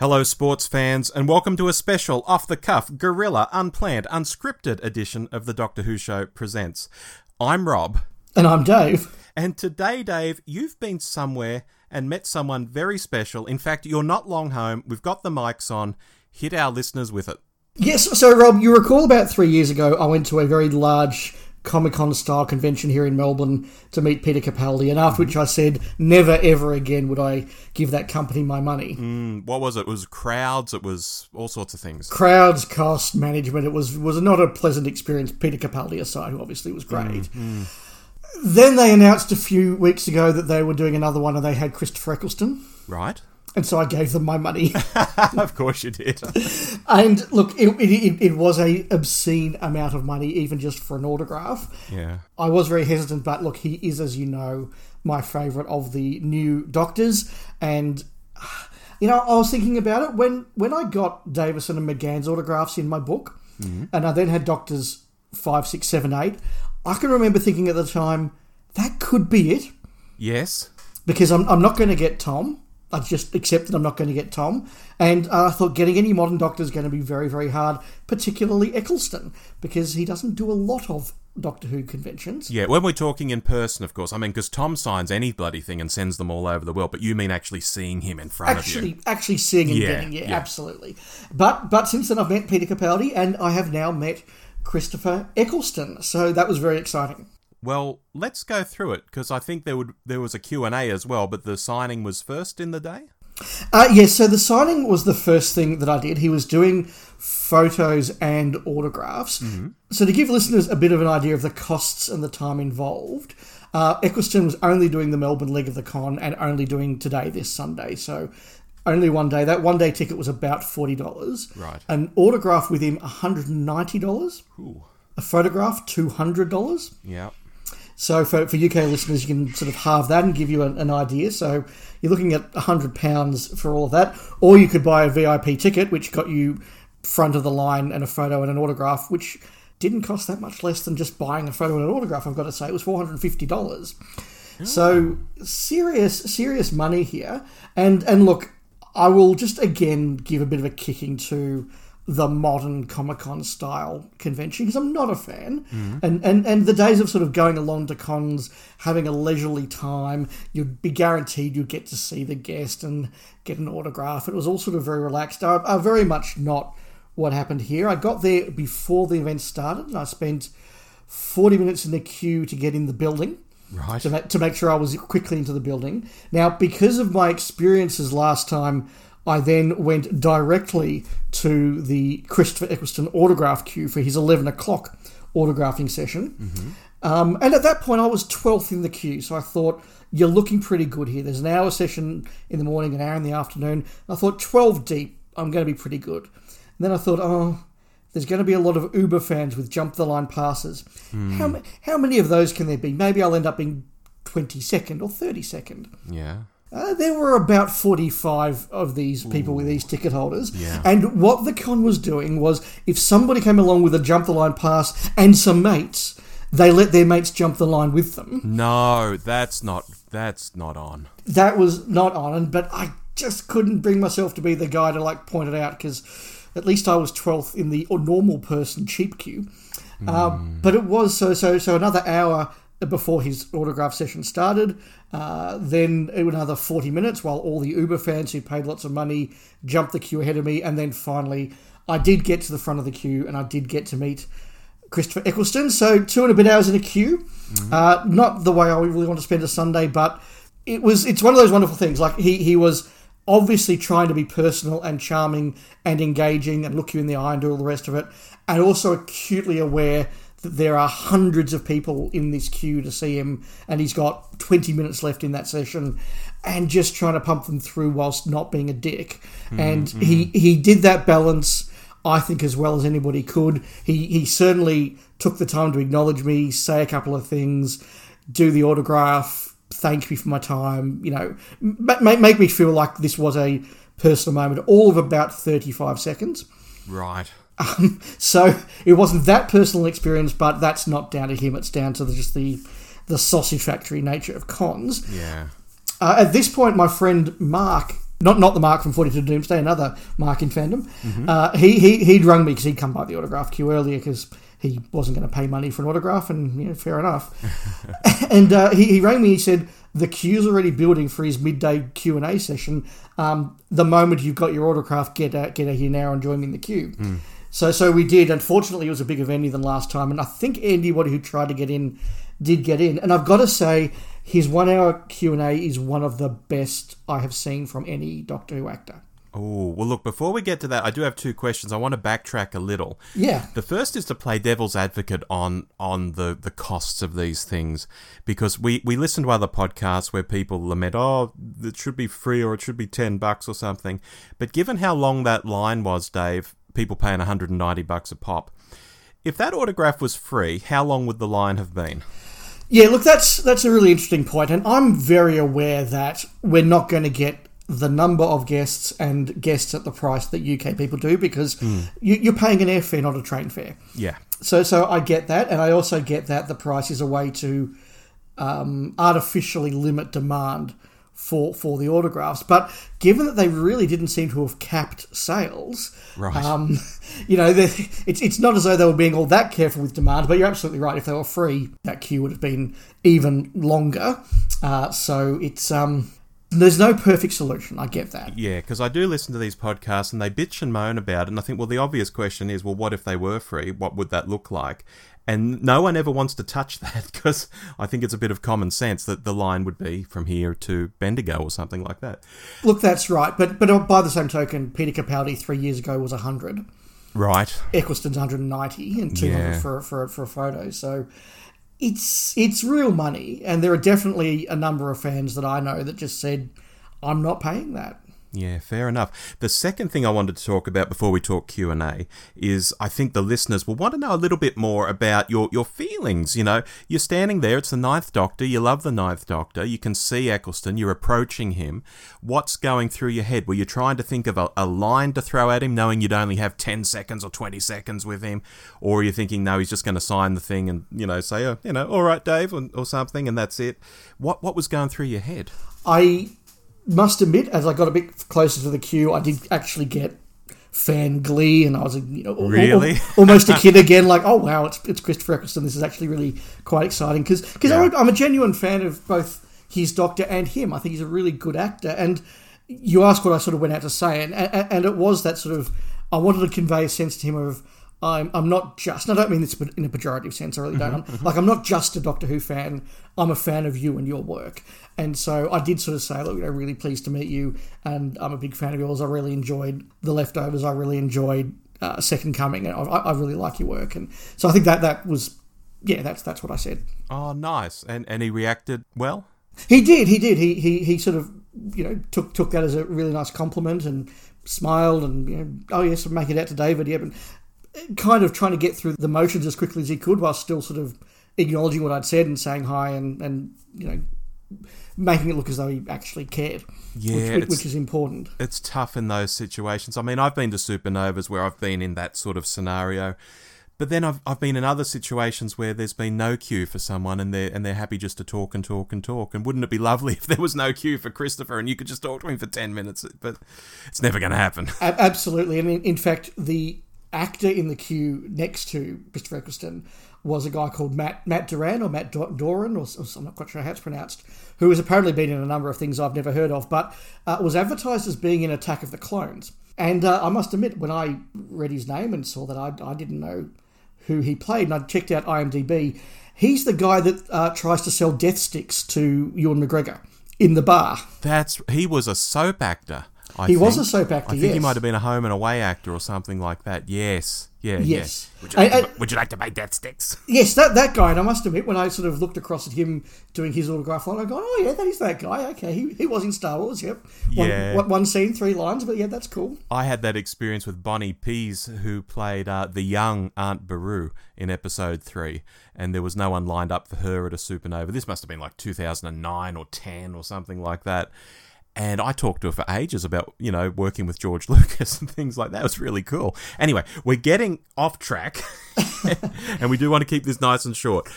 Hello, sports fans, and welcome to a special off the cuff, guerrilla, unplanned, unscripted edition of the Doctor Who Show presents. I'm Rob. And I'm Dave. And today, Dave, you've been somewhere and met someone very special. In fact, you're not long home. We've got the mics on. Hit our listeners with it. Yes, so Rob, you recall about three years ago, I went to a very large Comic Con style convention here in Melbourne to meet Peter Capaldi, and after which I said, never ever again would I give that company my money. Mm, what was it? It was crowds, it was all sorts of things. Crowds, cost, management, it was, was not a pleasant experience, Peter Capaldi aside, who obviously was great. Mm, Then they announced a few weeks ago that they were doing another one, and they had Christopher Eccleston. Right? And so I gave them my money. of course you did. and look, it, it, it was a obscene amount of money, even just for an autograph. yeah. I was very hesitant, but look, he is, as you know, my favourite of the new Doctors. And, you know, I was thinking about it when, when I got Davison and McGann's autographs in my book, mm-hmm. and I then had Doctors 5, 6, 7, 8, I can remember thinking at the time, that could be it, Yes. because I'm, I'm not going to get Tom. I just accepted I'm not going to get Tom. And uh, I thought getting any modern Doctor is going to be very, very hard, particularly Eccleston, because he doesn't do a lot of Doctor Who conventions. Yeah, when we're talking in person, of course. I mean, because Tom signs any bloody thing and sends them all over the world, but you mean actually seeing him in front of you. actually actually seeing and Yeah, getting yeah, yeah. absolutely but but since then i've met peter capaldi and i have now met christopher eccleston so that was very exciting Well, let's go through it because I think there would there was a Q&A as well, but the signing was first in the day. uh, yes so the signing was the first thing that i did he was doing photos and autographs so to give listeners a bit of an idea of the costs and the time involved uh, eccleston was only doing the melbourne leg of the con and only doing today this sunday so only one day that one day ticket was about $40 Right. an autograph with him $190 Ooh. a photograph $200 Yeah. So for, for uk listeners you can sort of halve that and give you an, an idea. So you're looking at £100 for all of that. Or you could buy a vip ticket which got you front of the line and a photo and an autograph which didn't cost that much less than just buying a photo and an autograph i've got to say. It was $450 so serious serious money here. And and look i will just again give a bit of a kicking to the modern Comic Con style convention because I'm not a fan, mm-hmm. and, and and the days of sort of going along to cons, having a leisurely time, you'd be guaranteed you'd get to see the guest and get an autograph. It was all sort of very relaxed. Are, are very much not what happened here. I got there before the event started, and I spent 40 minutes in the queue to get in the building Right. to, ma- to make sure I was quickly into the building. Now, because of my experiences last time, I then went directly to the Christopher Eccleston autograph queue for his 11 o'clock autographing session. Um, and at that point, I was 12th in the queue, so I thought, you're looking pretty good here. There's an hour session in the morning, an hour in the afternoon. I thought, 12 deep, I'm going to be pretty good. And then I thought, oh, there's going to be a lot of Uber fans with jump the line passes. How, how many of those can there be? Maybe I'll end up being 22nd or 32nd. Yeah. Uh, there were about 45 of these people with these ticket holders. Yeah. And what the con was doing was if somebody came along with a jump the line pass and some mates, they let their mates jump the line with them. No, that's not that's not on. That was not on, but I just couldn't bring myself to be the guy to like point it out because at least I was 12th in the normal person cheap queue. Uh, but it was so so so another hour before his autograph session started. Uh, then another 40 minutes while all the Uber fans who paid lots of money jumped the queue ahead of me. And then finally, I did get to the front of the queue and I did get to meet Christopher Eccleston. So two and a bit hours in a queue. Uh, not the way I really want to spend a Sunday, but it was. It's one of those wonderful things. Like he he was obviously trying to be personal and charming and engaging and look you in the eye and do all the rest of it, and also acutely aware that there are hundreds of people in this queue to see him, and he's got 20 minutes left in that session, and just trying to pump them through whilst not being a dick. And mm-hmm. he he did that balance. I think as well as anybody could. He he certainly took the time to acknowledge me, say a couple of things, do the autograph, thank me for my time. You know, make make me feel like this was a personal moment. All of about thirty five seconds. Right. So it wasn't that personal experience, but that's not down to him. It's down to the, just the the sausage factory nature of cons. Yeah. Uh, at this point, my friend Mark not not the Mark from Forty Two Doomsday, another Mark in fandom. Uh, he he he'd rung me because he'd come by the autograph queue earlier because he wasn't going to pay money for an autograph, and you know, fair enough. and uh, he, he rang me. He said the queue's already building for his midday Q and A session. Um, the moment you've got your autograph, get out, get out here now and join me in the queue. So so we did. Unfortunately, it was a bigger venue than last time, and I think anybody who tried to get in did get in. And I've got to say, his one-hour Q and A is one of the best I have seen from any Doctor Who actor. Oh, well, look, before we get to that, I do have two questions. I want to backtrack a little. Yeah. The first is to play devil's advocate on on the, the costs of these things because we, we listen to other podcasts where people lament, oh, it should be free or it should be 10 bucks or something. But given how long that line was, Dave, people paying 190 bucks a pop. If that autograph was free, how long would the line have been? Yeah, look, that's that's a really interesting point, and I'm very aware that we're not going to get the number of guests and guests at the price that UK people do because you, you're paying an airfare, not a train fare. Yeah. So, so I get that, and I also get that the price is a way to um, artificially limit demand for for the autographs. But given that they really didn't seem to have capped sales, Right. um, you know, it's it's not as though they were being all that careful with demand. But you're absolutely right. If they were free, that queue would have been even longer. Uh, so it's um, there's no perfect solution. I get that. Yeah, because I do listen to these podcasts and they bitch and moan about it. And I think, well, the obvious question is, well, what if they were free? What would that look like? And no one ever wants to touch that because I think it's a bit of common sense that the line would be from here to Bendigo or something like that. Look, that's right. But but by the same token, Peter Capaldi three years ago was hundred. Right. Eccleston's 190 and 200 Yeah. for, for for a photo. So it's it's real money, and there are definitely a number of fans that I know that just said, "I'm not paying that." Yeah, fair enough. The second thing I wanted to talk about before we talk Q and A is I think the listeners will want to know a little bit more about your your feelings. You know, you're standing there; it's the Ninth Doctor. You love the Ninth Doctor. You can see Eccleston. You're approaching him. What's going through your head? Were you trying to think of a, a line to throw at him, knowing you'd only have ten seconds or twenty seconds with him, or are you thinking, no, he's just going to sign the thing and you know say, oh, you know, all right, Dave, or, or something, and that's it. What what was going through your head? I must admit, as I got a bit closer to the queue, I did actually get fan glee, and I was you know al- al- Really? almost a kid again. Like, oh wow, it's it's Christopher Eccleston. This is actually really quite exciting because because Yeah. I'm a genuine fan of both his Doctor and him. I think he's a really good actor. And you asked what I sort of went out to say, and and, and it was that sort of I wanted to convey a sense to him of. I'm, I'm not just, and I don't mean this in a pejorative sense, I really don't. I'm, like, I'm not just a Doctor Who fan, I'm a fan of you and your work. And so I did sort of say, look, you know, really pleased to meet you, and I'm a big fan of yours. I really enjoyed The Leftovers, I really enjoyed uh, Second Coming, and I, I really like your work. And so I think that that was, yeah, that's that's what I said. Oh, nice. And and he reacted well. He did, he did. He he, he sort of, you know, took took that as a really nice compliment and smiled and, you know, oh yes, I'll make it out to David. Yeah, but kind of trying to get through the motions as quickly as he could while still sort of acknowledging what I'd said and saying hi and, and you know, making it look as though he actually cared, Yeah, which, which is important. it's tough in those situations. I mean, I've been to Supanovas where I've been in that sort of scenario, but then I've I've been in other situations where there's been no queue for someone and they're and they're happy just to talk and talk and talk. And wouldn't it be lovely if there was no queue for Christopher and you could just talk to him for ten minutes? But it's never going to happen. Absolutely. I mean, in fact, the actor in the queue next to Christopher Eccleston was a guy called Matt Matt Duran or Matt Doran, or, or I'm not quite sure how it's pronounced, who has apparently been in a number of things I've never heard of, but uh, was advertised as being in Attack of the Clones. And uh, I must admit, when I read his name and saw that, I, I didn't know who he played, and I checked out IMDb. He's the guy that uh, tries to sell death sticks to Ewan McGregor in the bar. That's he was a soap actor. I He was think. a soap actor, I think he might have been a home and away actor or something like that. Yes, yeah, Yes. yeah. Would you, like I- to, would you like to make death sticks? Yes, that, that guy, and I must admit, when I sort of looked across at him doing his autograph line, I go, oh, yeah, that is that guy. Okay, he, he was in Star Wars, yep. One, Yeah. one, one scene, three lines, but yeah, that's cool. I had that experience with Bonnie Piesse, who played uh, the young Aunt Beru in episode three, and there was no one lined up for her at a Supanova. This must have been like 2009 or 10 or something like that. And I talked to her for ages about, you know, working with George Lucas and things like that. It was really cool. Anyway, we're getting off track, and we do want to keep this nice and short.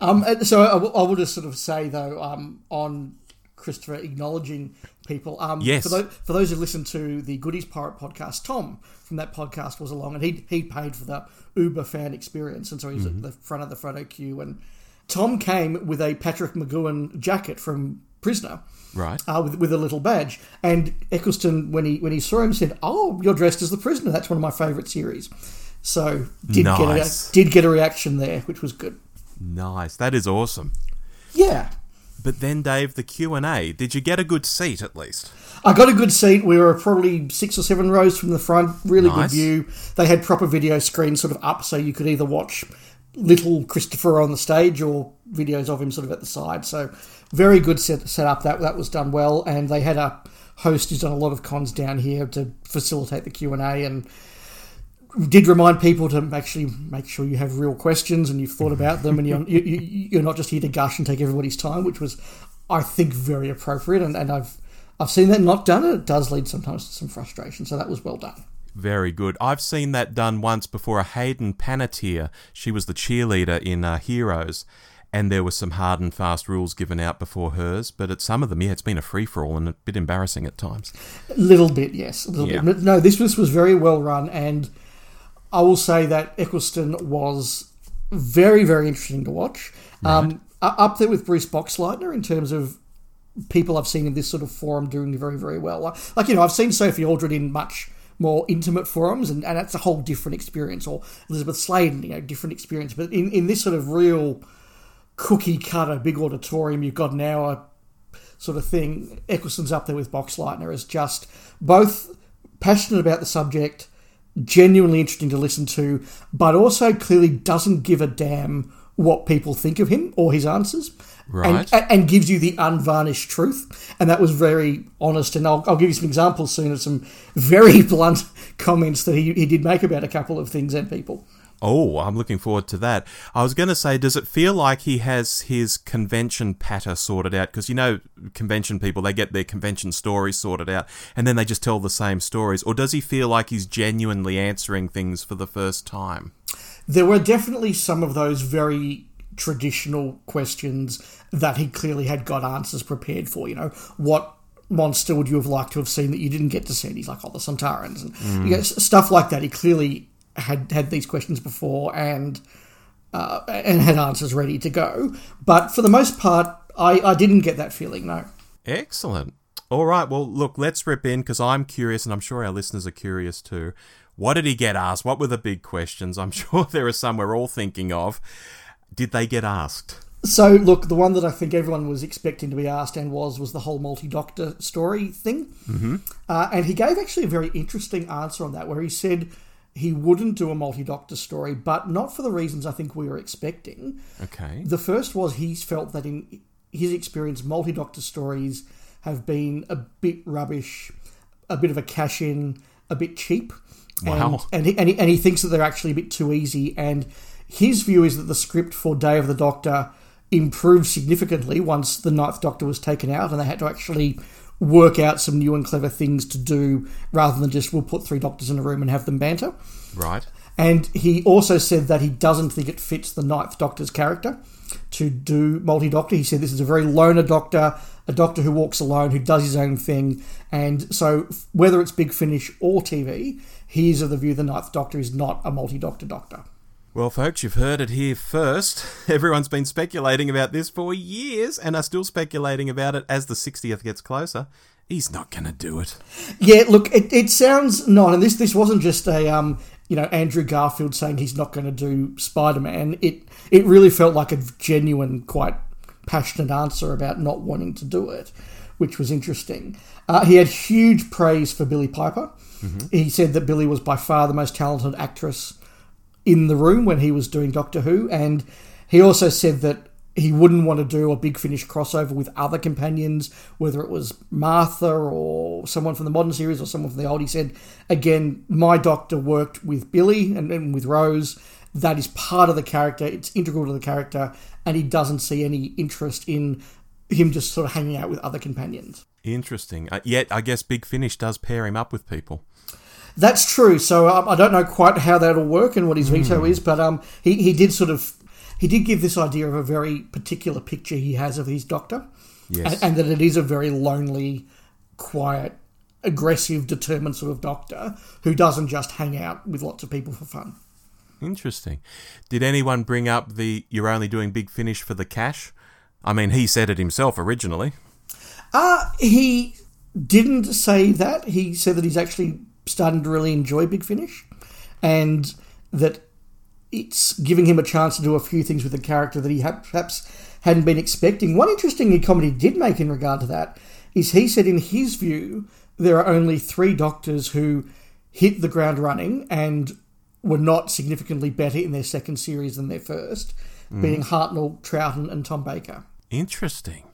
Um, so I will- just sort of say, though, um, on Christopher acknowledging people. Um, Yes. For those, for those who listen to the Goodies Pirate podcast, Tom from that podcast was along, and he he paid for the Uber fan experience, and so he was Mm-hmm. at the front of the photo queue. And Tom came with a Patrick McGoohan jacket from Prisoner Right. uh, with, with a little badge. And Eccleston, when he when he saw him, said, "Oh, you're dressed as the prisoner. That's one of my favourite series." So did Nice. get a, did get a reaction there, which was good. Nice. That is awesome. Yeah, But then, Dave, the Q and A. Did you get a good seat at least? I got a good seat. We were probably six or seven rows from the front. Really Nice. good view. They had proper video screens sort of up, so you could either watch little Christopher on the stage or videos of him sort of at the side. So very good set, set up. That that was done well, and they had a host who's done a lot of cons down here to facilitate the Q and A and. Did remind people to actually make sure you have real questions and you've thought about them and you're, you, you- you're not just here to gush and take everybody's time, which was, I think, very appropriate. And, and I've I've seen that not done, and it does lead sometimes to some frustration. So that was well done. Very good. I've seen that done once before. A Hayden Panettiere. She was the cheerleader in uh, Heroes, and there were some hard and fast rules given out before hers. But at some of them, yeah, it's been a free for all and a bit embarrassing at times. A little bit, yes, a little Yeah. bit. But no, this was was very well run, and I will say that Eccleston was very very interesting to watch. Um, up there with Bruce Boxleitner in terms of people I've seen in this sort of forum doing very very well. Like, like you know, I've seen Sophie Aldred in much more intimate forums, and, and that's a whole different experience. Or Elizabeth Sladen, you know, different experience. But in, in this sort of real cookie cutter big auditorium, you've got an hour uh, sort of thing. Eccleston's up there with Boxleitner as just both passionate about the subject, genuinely interesting to listen to, but also clearly doesn't give a damn what people think of him or his answers. Right. And, and gives you the unvarnished truth. And that was very honest. And I'll, I'll give you some examples soon of some very blunt comments that he, he did make about a couple of things and people. Oh, I'm looking forward to that. I was going to say, does it feel like he has his convention patter sorted out? Because you know, convention people, they get their convention stories sorted out and then they just tell the same stories. Or does he feel like he's genuinely answering things for the first time? There were definitely some of those very traditional questions that he clearly had got answers prepared for. You know, what monster would you have liked to have seen that you didn't get to see? And he's like, oh, the Sontarans and you know, stuff like that. He clearly had had these questions before and uh, and had answers ready to go. But for the most part, I, I didn't get that feeling. No. Excellent. All right. Well, look, let's rip in because I'm curious, and I'm sure our listeners are curious too. What did he get asked? What were the big questions? I'm sure there are some we're all thinking of. Did they get asked? So, look, the one that I think everyone was expecting to be asked and was was the whole multi-doctor story thing. Mm-hmm. Uh, and he gave actually a very interesting answer on that, where he said he wouldn't do a multi-doctor story, but not for the reasons I think we were expecting. Okay. The first was he's felt that in his experience, multi-doctor stories have been a bit rubbish, a bit of a cash-in, a bit cheap. Wow. And, and, he, and, he, and he thinks that they're actually a bit too easy. And his view is that the script for Day of the Doctor improved significantly once the Ninth Doctor was taken out, and they had to actually work out some new and clever things to do rather than just we'll put three doctors in a room and have them banter. Right. And he also said that he doesn't think it fits the Ninth Doctor's character to do multi Doctor. He said this is a very loner Doctor, a Doctor who walks alone, who does his own thing. And so, whether it's Big Finish or TV, he's of the view the Ninth Doctor is not a multi Doctor Doctor. Well, folks, you've heard it here first. Everyone's been speculating about this for years and are still speculating about it as the 60th gets closer. He's not going to do it. Yeah, look, it, it sounds not, and this this wasn't just a um, you know Andrew Garfield saying he's not going to do Spider Man. It it really felt like a genuine, quite passionate answer about not wanting to do it, which was interesting. Uh, he had huge praise for Billie Piper. Mm-hmm. He said that Billie was by far the most talented actress in the room when he was doing Doctor Who, and he also said that he wouldn't want to do a big finish crossover with other companions, whether it was Martha or someone from the modern series or someone from the old. He said, again, my doctor worked with Billie and, and with Rose. That is part of the character, it's integral to the character, and he doesn't see any interest in him just sort of hanging out with other companions. Interesting. Uh, yet, I guess Big Finish does pair him up with people. That's true. So um, I don't know quite how that'll work and what his veto is, but um, he he did sort of he did give this idea of a very particular picture he has of his doctor, Yes. and, and that it is a very lonely, quiet, aggressive, determined sort of doctor who doesn't just hang out with lots of people for fun. Interesting. Did anyone bring up the you're only doing Big Finish for the cash? I mean, he said it himself originally. Uh, he didn't say that. He said that he's actually starting to really enjoy Big Finish and that it's giving him a chance to do a few things with the character that he ha- perhaps hadn't been expecting. One interesting comment he did make in regard to that is he said, in his view, there are only three doctors who hit the ground running and were not significantly better in their second series than their first, Mm. being Hartnell, Troughton, and Tom Baker. Interesting.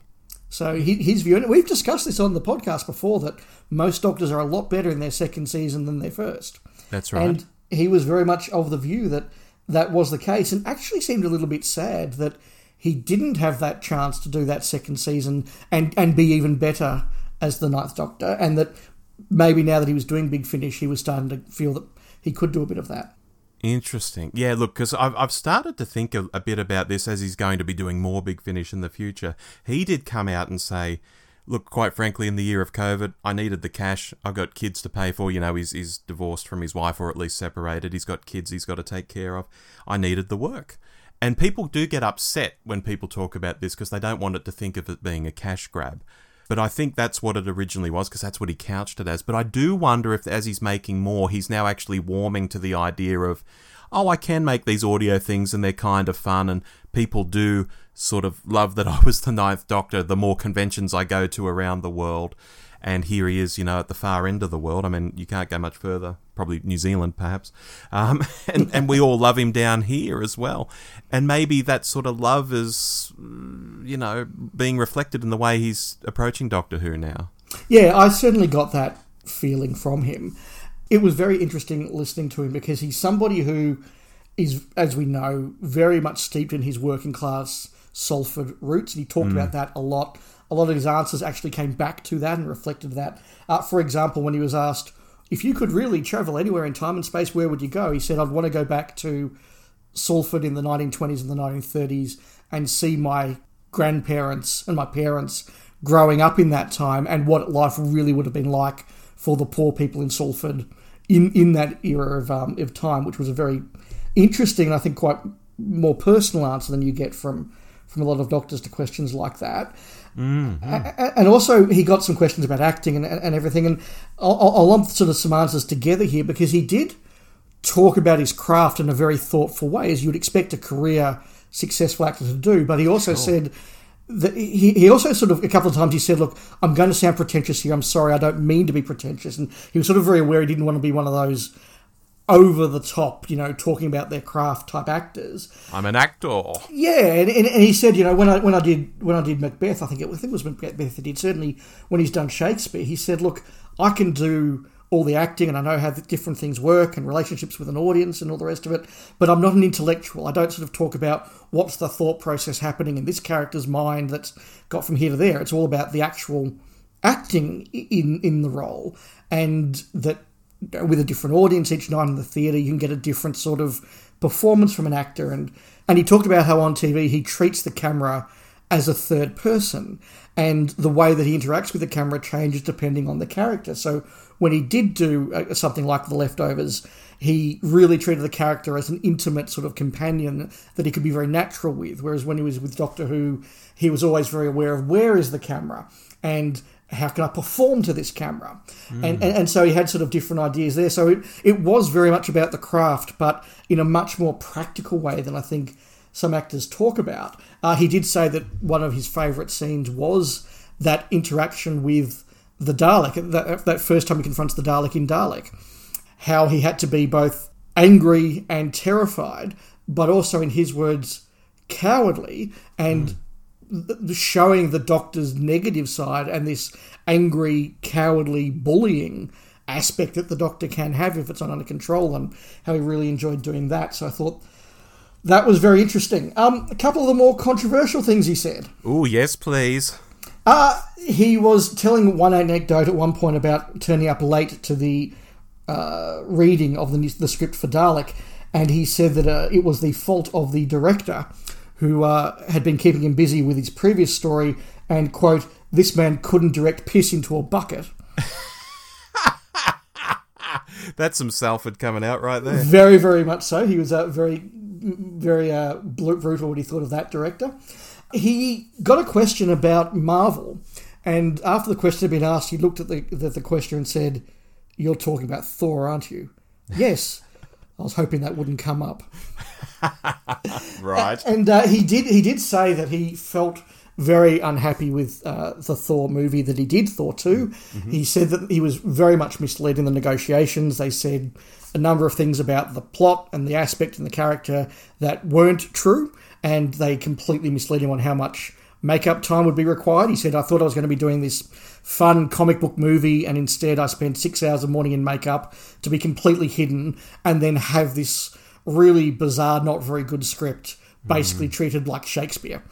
So he, his view, and we've discussed this on the podcast before, that most doctors are a lot better in their second season than their first. That's right. And he was very much of the view that that was the case, and actually seemed a little bit sad that he didn't have that chance to do that second season and and be even better as the Ninth Doctor, and that maybe now that he was doing Big Finish, he was starting to feel that he could do a bit of that. Interesting. Yeah, look, because I've, I've started to think a, a bit about this as he's going to be doing more Big Finish in the future. He did come out and say, look, quite frankly, in the year of COVID, I needed the cash. I've got kids to pay for. You know, he's, he's divorced from his wife or at least separated. He's got kids he's got to take care of. I needed the work. And people do get upset when people talk about this because they don't want it to think of it being a cash grab. But I think that's what it originally was because that's what he couched it as. But I do wonder if, as he's making more, he's now actually warming to the idea of, oh, I can make these audio things and they're kind of fun and people do sort of love that I was the Ninth Doctor the more conventions I go to around the world. And here he is, you know, at the far end of the world. I mean, you can't go much further, probably New Zealand, perhaps. Um, and, and we all love him down here as well. And maybe that sort of love is, you know, being reflected in the way he's approaching Doctor Who now. Yeah, I certainly got that feeling from him. It was very interesting listening to him because he's somebody who is, as we know, very much steeped in his working class Salford roots, and he talked about that a lot. A lot of his answers actually came back to that and reflected that. Uh, for example, when he was asked, if you could really travel anywhere in time and space, where would you go? He said, I'd want to go back to Salford in the 1920s and the 1930s and see my grandparents and my parents growing up in that time and what life really would have been like for the poor people in Salford in, in that era of, um, of time, which was a very interesting and I think quite more personal answer than you get from, from a lot of doctors to questions like that. Mm-hmm. And also, he got some questions about acting and, and everything. And I'll, I'll lump sort of some answers together here because he did talk about his craft in a very thoughtful way, as you'd expect a career successful actor to do. But he also said that he, he also sort of a couple of times he said, "Look, I'm going to sound pretentious here. I'm sorry, I don't mean to be pretentious." And he was sort of very aware he didn't want to be one of those over the top, you know, talking about their craft type actors. I'm an actor. Yeah, and, and, and he said, you know, when I when I did when I did Macbeth, I think it, I think it was Macbeth. He did certainly when he's done Shakespeare. He said, look, I can do all the acting and I know how the different things work and relationships with an audience and all the rest of it, but I'm not an intellectual. I don't sort of talk about what's the thought process happening in this character's mind that's got from here to there. It's all about the actual acting in in the role and that with a different audience each night in the theatre, you can get a different sort of performance from an actor. And, and he talked about how on TV he treats the camera as a third person, and the way that he interacts with the camera changes depending on the character. So when he did do uh, something like The Leftovers, he really treated the character as an intimate sort of companion that he could be very natural with. Whereas when he was with Doctor Who, he was always very aware of where is the camera and how can I perform to this camera? And, and, and so he had sort of different ideas there. So it, it was very much about the craft, but in a much more practical way than I think some actors talk about. Uh, he did say that one of his favourite scenes was that interaction with the Dalek, that, that first time he confronts the Dalek in Dalek. How he had to be both angry and terrified, but also, in his words, cowardly and th- showing the doctor's negative side and this angry, cowardly bullying aspect that the doctor can have if it's not under control, and how he really enjoyed doing that. So I thought that was very interesting. Um, a couple of the more controversial things he said. Oh, yes, please. Uh, he was telling one anecdote at one point about turning up late to the uh, reading of the, the script for Dalek, and he said that uh, it was the fault of the director who uh, had been keeping him busy with his previous story, and quote, this man couldn't direct piss into a bucket. That's some Salford coming out right there. Very, very much so. He was uh, very, very uh, brutal what he thought of that director. He got a question about Marvel, and after the question had been asked, he looked at the, the, the question and said, You're talking about Thor, aren't you? yes. I was hoping that wouldn't come up. right. And uh, he did. He did say that he felt very unhappy with uh, the Thor movie that he did, Thor 2. Mm-hmm. He said that he was very much misled in the negotiations. They said a number of things about the plot and the aspect and the character that weren't true, and they completely misled him on how much makeup time would be required. He said, I thought I was going to be doing this fun comic book movie, and instead I spent six hours a morning in makeup to be completely hidden and then have this really bizarre, not very good script basically mm. treated like Shakespeare.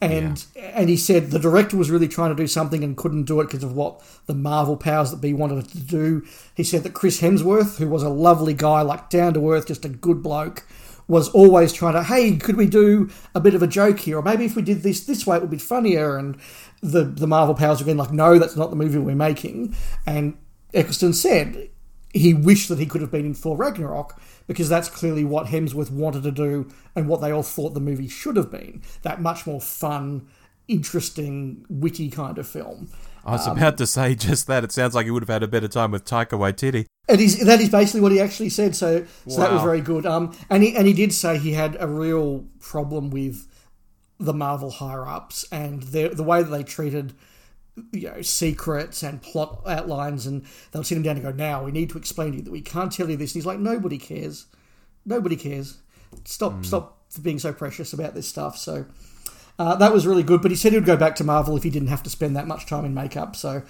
And yeah. and he said the director was really trying to do something and couldn't do it because of what the Marvel powers that be wanted to do. He said that Chris Hemsworth, who was a lovely guy, like down to earth, just a good bloke, was always trying to, hey, could we do a bit of a joke here? Or maybe if we did this this way, it would be funnier. And the, the Marvel powers have been like, no, that's not the movie we're making. And Eccleston said he wished that he could have been in Thor Ragnarok because that's clearly what Hemsworth wanted to do and what they all thought the movie should have been. That much more fun, interesting, witty kind of film. I was um, about to say just that. It sounds like he would have had a better time with Taika Waititi. It is that is basically what he actually said. So, so wow. that was very good. Um, and he and he did say he had a real problem with the Marvel higher ups and the the way that they treated you know secrets and plot outlines, and they'll sit him down and go, "Now we need to explain to you that we can't tell you this." And he's like, "Nobody cares. Nobody cares. Stop, mm. stop being so precious about this stuff." So. Uh, that was really good, but he said he would go back to Marvel if he didn't have to spend that much time in makeup. So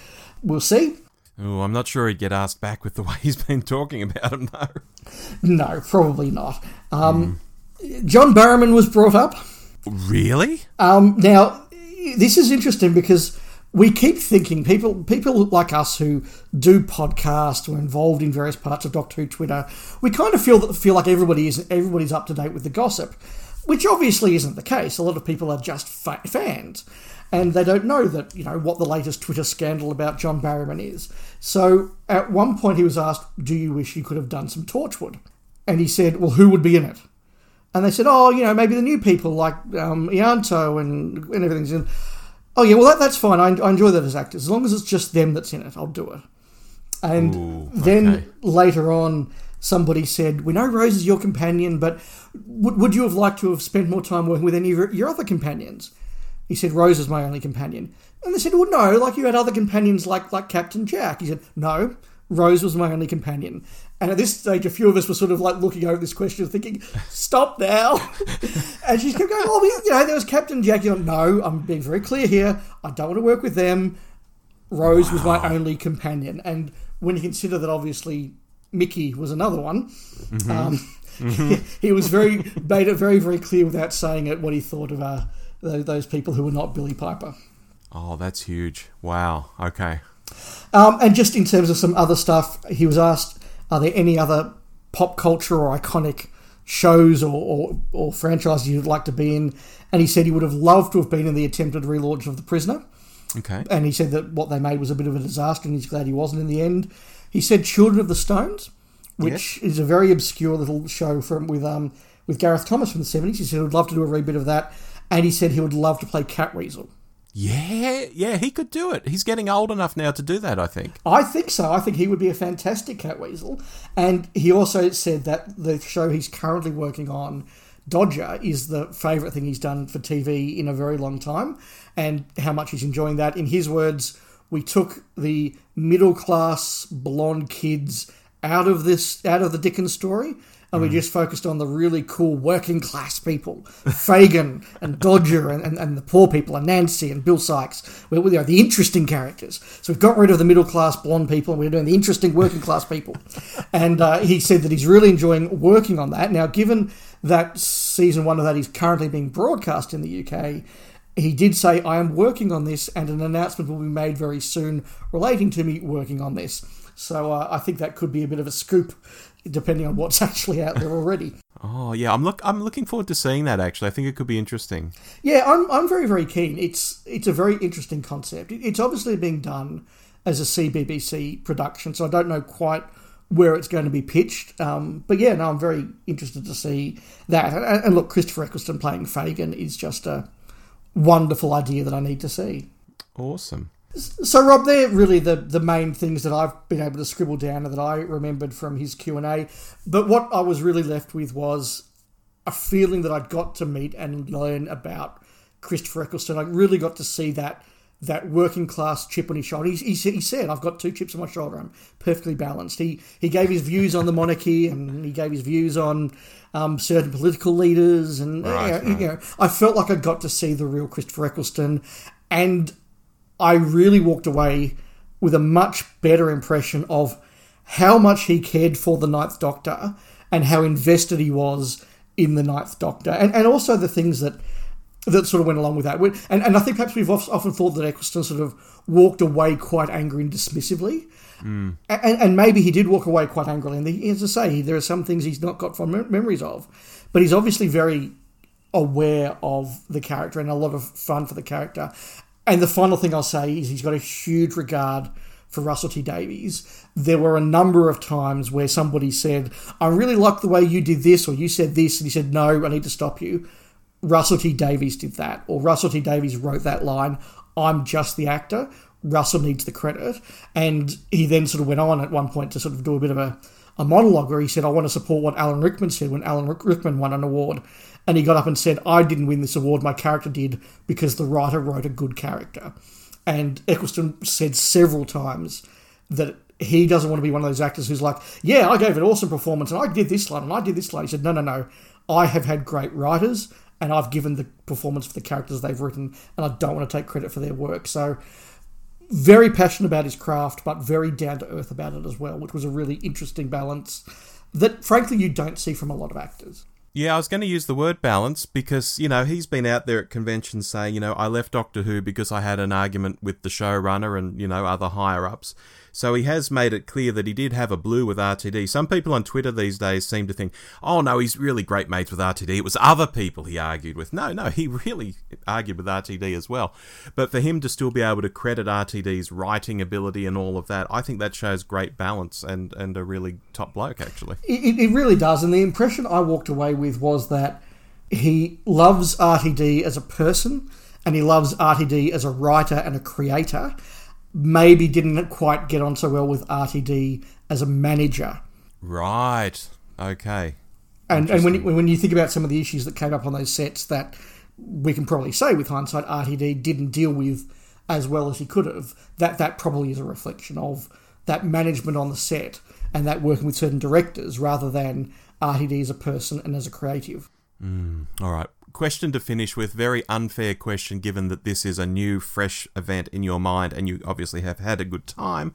we'll see. Oh, I'm not sure he'd get asked back with the way he's been talking about him, though. No, probably not. Um, mm. John Barrowman was brought up. Really? Um, now, this is interesting because we keep thinking people people like us who do podcasts or involved in various parts of Doctor Who Twitter, we kind of feel that feel like everybody is everybody's up to date with the gossip which obviously isn't the case. A lot of people are just fa- fans, and they don't know that you know what the latest Twitter scandal about John Barrowman is. So at one point he was asked, "Do you wish you could have done some Torchwood?" And he said, "Well, who would be in it?" And they said, "Oh, you know, maybe the new people like um, Ianto and and everything's in." Oh yeah, well that, that's fine. I, I enjoy that as actors. As long as it's just them that's in it, I'll do it. And Ooh, okay. then later on, somebody said, "We know Rose is your companion, but would, would you have liked to have spent more time working with any of your other companions?" He said, "Rose is my only companion." And they said, "Well, no, like you had other companions like like Captain Jack." He said, "No, Rose was my only companion." And at this stage, a few of us were sort of like looking over this question, thinking, "Stop now!" and she kept going, "Oh, you know, there was Captain Jack." You know, no, I'm being very clear here. I don't want to work with them. Rose wow. was my only companion, and when you consider that, obviously Mickey was another one. Mm-hmm. Um, mm-hmm. He, he, was very made it very very clear without saying it what he thought of uh, those people who were not Billie Piper. Oh, that's huge! Wow. Okay. Um, and just in terms of some other stuff, he was asked, "Are there any other pop culture or iconic shows or, or, or franchises you'd like to be in?" And he said he would have loved to have been in the attempted relaunch of The Prisoner. Okay. And he said that what they made was a bit of a disaster, and he's glad he wasn't in the end. He said Children of the Stones, which yes. is a very obscure little show from with um with Gareth Thomas from the seventies. He said he would love to do a rebit of that, and he said he would love to play Cat Catweasel. Yeah, yeah, he could do it. He's getting old enough now to do that, I think. I think so. I think he would be a fantastic Catweasel. And he also said that the show he's currently working on, Dodger, is the favourite thing he's done for TV in a very long time, and how much he's enjoying that. In his words, we took the middle class blonde kids out of this out of the Dickens story and mm. we just focused on the really cool working class people. Fagin and Dodger and, and, and, the poor people and Nancy and Bill Sikes we're, you know, the interesting characters. So we've got rid of the middle class blonde people and we're doing the interesting working class people. And uh, he said that he's really enjoying working on that. Now given that season one of that is currently being broadcast in the UK he did say, I am working on this, and an announcement will be made very soon relating to me working on this. So uh, I think that could be a bit of a scoop, depending on what's actually out there already. Oh yeah, I'm look I'm looking forward to seeing that. Actually, I think it could be interesting. Yeah, I'm I'm very very keen. It's it's a very interesting concept. It's obviously being done as a CBBC production, so I don't know quite where it's going to be pitched. Um, but yeah, no, I'm very interested to see that. And, and look, Christopher Eccleston playing Fagin is just a wonderful idea that I need to see. Awesome. So, Rob, they're really the, the main things that I've been able to scribble down and that I remembered from his Q and A. But what I was really left with was a feeling that I'd got to meet and learn about Christopher Eccleston. I really got to see that that working class chip on his shoulder. He, he, he, said, "I've got two chips on my shoulder. I'm perfectly balanced." He he gave his views on the monarchy and he gave his views on um, certain political leaders, and right, uh, right. you know, I felt like I got to see the real Christopher Eccleston, and I really walked away with a much better impression of how much he cared for the Ninth Doctor and how invested he was in the Ninth Doctor, and and also the things that that sort of went along with that. And, and I think perhaps we've often thought that Eccleston sort of walked away quite angry and dismissively. Mm. And, and, maybe he did walk away quite angrily. And he, as I say, there are some things he's not got fond memories of. But he's obviously very aware of the character and a lot of fun for the character. And the final thing I'll say is he's got a huge regard for Russell T Davies. There were a number of times where somebody said, I really like the way you did this, or you said this, and he said, No, I need to stop you. Russell T Davies did that, or Russell T Davies wrote that line. I'm just the actor. Russell needs the credit. And he then sort of went on at one point to sort of do a bit of a, a monologue where he said, I want to support what Alan Rickman said when Alan Rickman won an award. And he got up and said, I didn't win this award, my character did because the writer wrote a good character. And Eccleston said several times that he doesn't want to be one of those actors who's like, Yeah, I gave an awesome performance and I did this line and I did this line. He said, No, no, no. I have had great writers and I've given the performance for the characters they've written, and I don't want to take credit for their work. So, very passionate about his craft, but very down to earth about it as well, which was a really interesting balance that, frankly, you don't see from a lot of actors. Yeah, I was going to use the word balance because, you know, he's been out there at conventions saying, you know, I left Doctor Who because I had an argument with the showrunner and, you know, other higher ups. So he has made it clear that he did have a blue with RTD. Some people on Twitter these days seem to think, oh no, he's really great mates with RTD. It was other people he argued with. No, no, he really argued with RTD as well. But for him to still be able to credit RTD's writing ability and all of that, I think that shows great balance and, and a really top bloke, actually. It, it really does. And the impression I walked away with was that he loves RTD as a person and he loves RTD as a writer and a creator maybe didn't quite get on so well with RTD as a manager. Right. Okay. And and when you, when you think about some of the issues that came up on those sets that we can probably say with hindsight RTD didn't deal with as well as he could have, that that probably is a reflection of that management on the set and that working with certain directors rather than RTD as a person and as a creative. Mm, all right question to finish with. Very unfair question, given that this is a new, fresh event in your mind and you obviously have had a good time.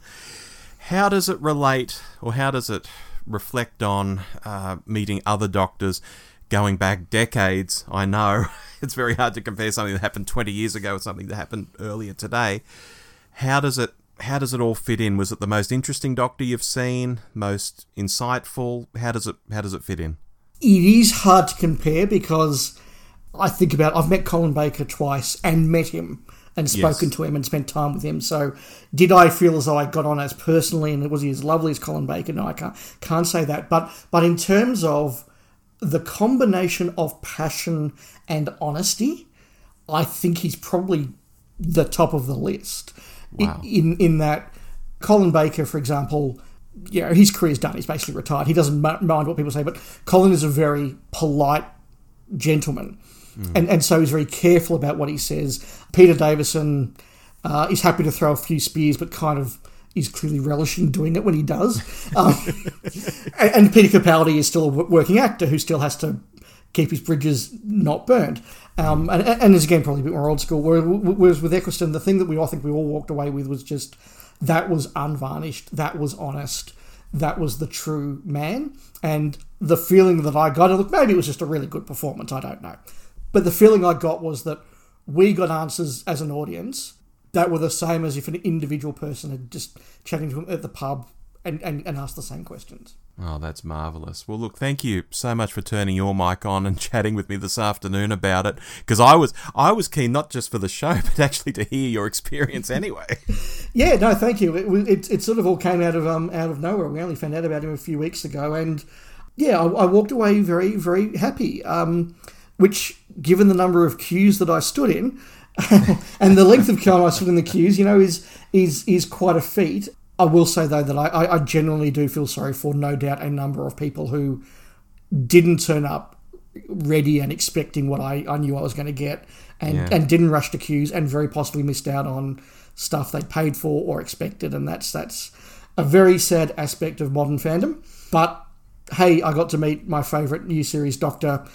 How does it relate, or how does it reflect on uh, meeting other doctors going back decades? I know it's very hard to compare something that happened 20 years ago with something that happened earlier today. How does it how does it all fit in? Was it the most interesting doctor you've seen? Most insightful? How does it how does it fit in? It is hard to compare because I think about I've met Colin Baker twice and met him and spoken yes. to him and spent time with him. So, did I feel as though I got on as personally and was he as lovely as Colin Baker? No, I can't can't say that. But but in terms of the combination of passion and honesty, I think he's probably the top of the list. Wow. In, in in that Colin Baker, for example, you know, his career's done. He's basically retired. He doesn't mind what people say, but Colin is a very polite gentleman Mm. And, and so he's very careful about what he says. Peter Davison uh, is happy to throw a few spears, but kind of is clearly relishing doing it when he does. Um, and, and, Peter Capaldi is still a working actor who still has to keep his bridges not burned. Um, and, and is again probably a bit more old school. Whereas with Eccleston, the thing that we all think we all walked away with was just that was unvarnished, that was honest, that was the true man. And the feeling that I got, look, maybe it was just a really good performance, I don't know. But the feeling I got was that we got answers as an audience that were the same as if an individual person had just chatting to him at the pub and, and, and ask the same questions. Oh, that's marvelous. Well, look, thank you so much for turning your mic on and chatting with me this afternoon about it. Because I was, I was keen not just for the show, but actually to hear your experience anyway. yeah, no, thank you. It, it, it, sort of all came out of um out of nowhere. We only found out about him a few weeks ago, and yeah, I, I walked away very very happy. Um, which, given the number of queues that I stood in, and the length of time I stood in the queues, you know, is is is quite a feat. I will say though that I, I genuinely do feel sorry for no doubt a number of people who didn't turn up ready and expecting what I, I knew I was going to get and, yeah. and didn't rush to queues and very possibly missed out on stuff they paid for or expected and that's that's a very sad aspect of modern fandom. But hey, I got to meet my favourite new series Doctor,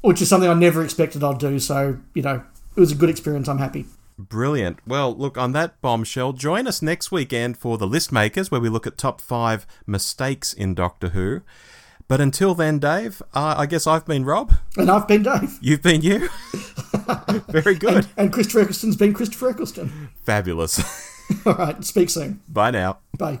which is something I never expected I'd do, so you know, it was a good experience, I'm happy. Brilliant. Well, look, on that bombshell, join us next weekend for the List Makers, where we look at top five mistakes in Doctor Who. But until then, Dave, uh, I guess I've been Rob. And I've been Dave. You've been you. Very good. And, and Christopher Eccleston's been Christopher Eccleston. Fabulous. All right. Speak soon. Bye now. Bye.